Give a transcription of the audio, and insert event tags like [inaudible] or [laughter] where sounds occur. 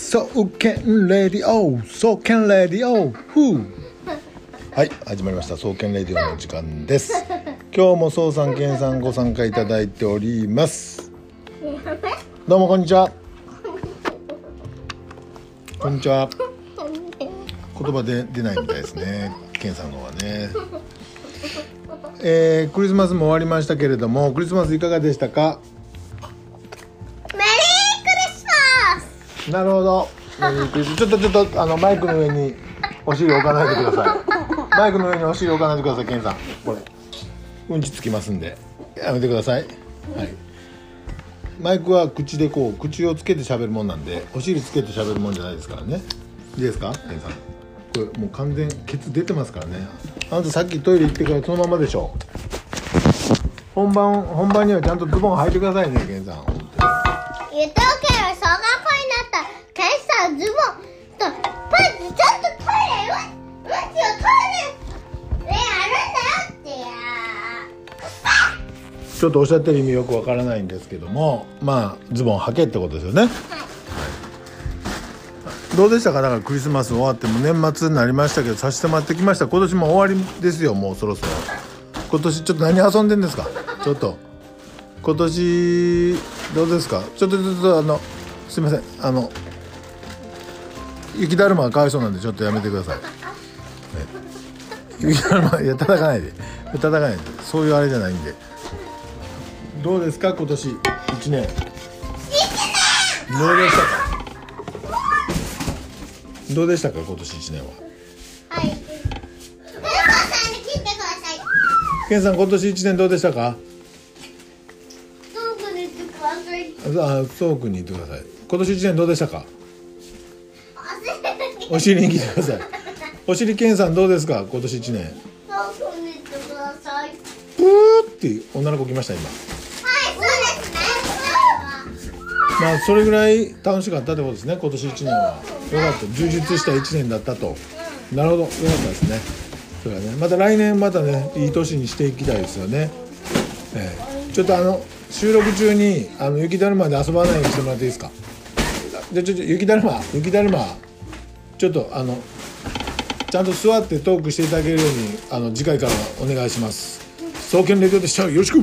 総研レディオ総研レディオふうはい始まりました。総研レディオの時間です。[laughs] 今日も総さん健さんご参加いただいております。どうも [laughs] こんにちは。こんにちは。言葉で出ないみたいですね。健さんの方はね。えー、クリスマスも終わりましたけれどもクリスマスいかがでしたか？なるほど。ちょっとちょっとあのマイクの上にお尻置かないでください。マイクの上にお尻置かないでください、ケンさん。これうんちつきますんでやめてください。はい。マイクは口でこう口をつけて喋るもんなんで、お尻つけて喋るもんじゃないですからね。いいですか、ケンさん？これもう完全ケツ出てますからね。あなたさっきトイレ行ってからそのままでしょ。本番本番にはちゃんとズボン履いてくださいね、ケンさん。言っておけよ小学校になズボンとパンツちゃんとトイレうんちをトイレでやるんだよってやちょっとおっしゃってる意味よくわからないんですけどもまあズボン履けってことですよね、どうでしたか？だかクリスマス終わっても年末になりましたけど差し迫ってきました。今年も終わりですよ。もうそろそろ。今年ちょっと何遊んでんですか？ちょっと。今年どうですか？ちょっとちょっとあのすいません。あの雪だるまがかわいそうなんでちょっとやめてください、ね、雪だるまいや叩かないで。叩かないで。そういうあれじゃないんで。どうですか今年？一年。どうでしたか？どうでしたか今年一年は？はい。ケンさん今年一年どうでしたか？どこに言ってください。に言ってください。今年一年どうでしたか？どお尻に聞いてください。お尻ケンさんどうですか？今年一年。こに言ってください。プーって女の子来ました今。はいそうですね。まあそれぐらい楽しかったってことですね今年一年は。よかった。充実した一年だったと。なるほど。よかったですね。それはね。また来年またねいい年にしていきたいですよね、ええ。ちょっとあの収録中にあの雪だるまで遊ばないようにしてもらっていいですか？じゃあちょっと雪だるま雪だるまちょっとあのちゃんと座ってトークしていただけるようにあの次回からお願いします。総研レディオでした。よろしく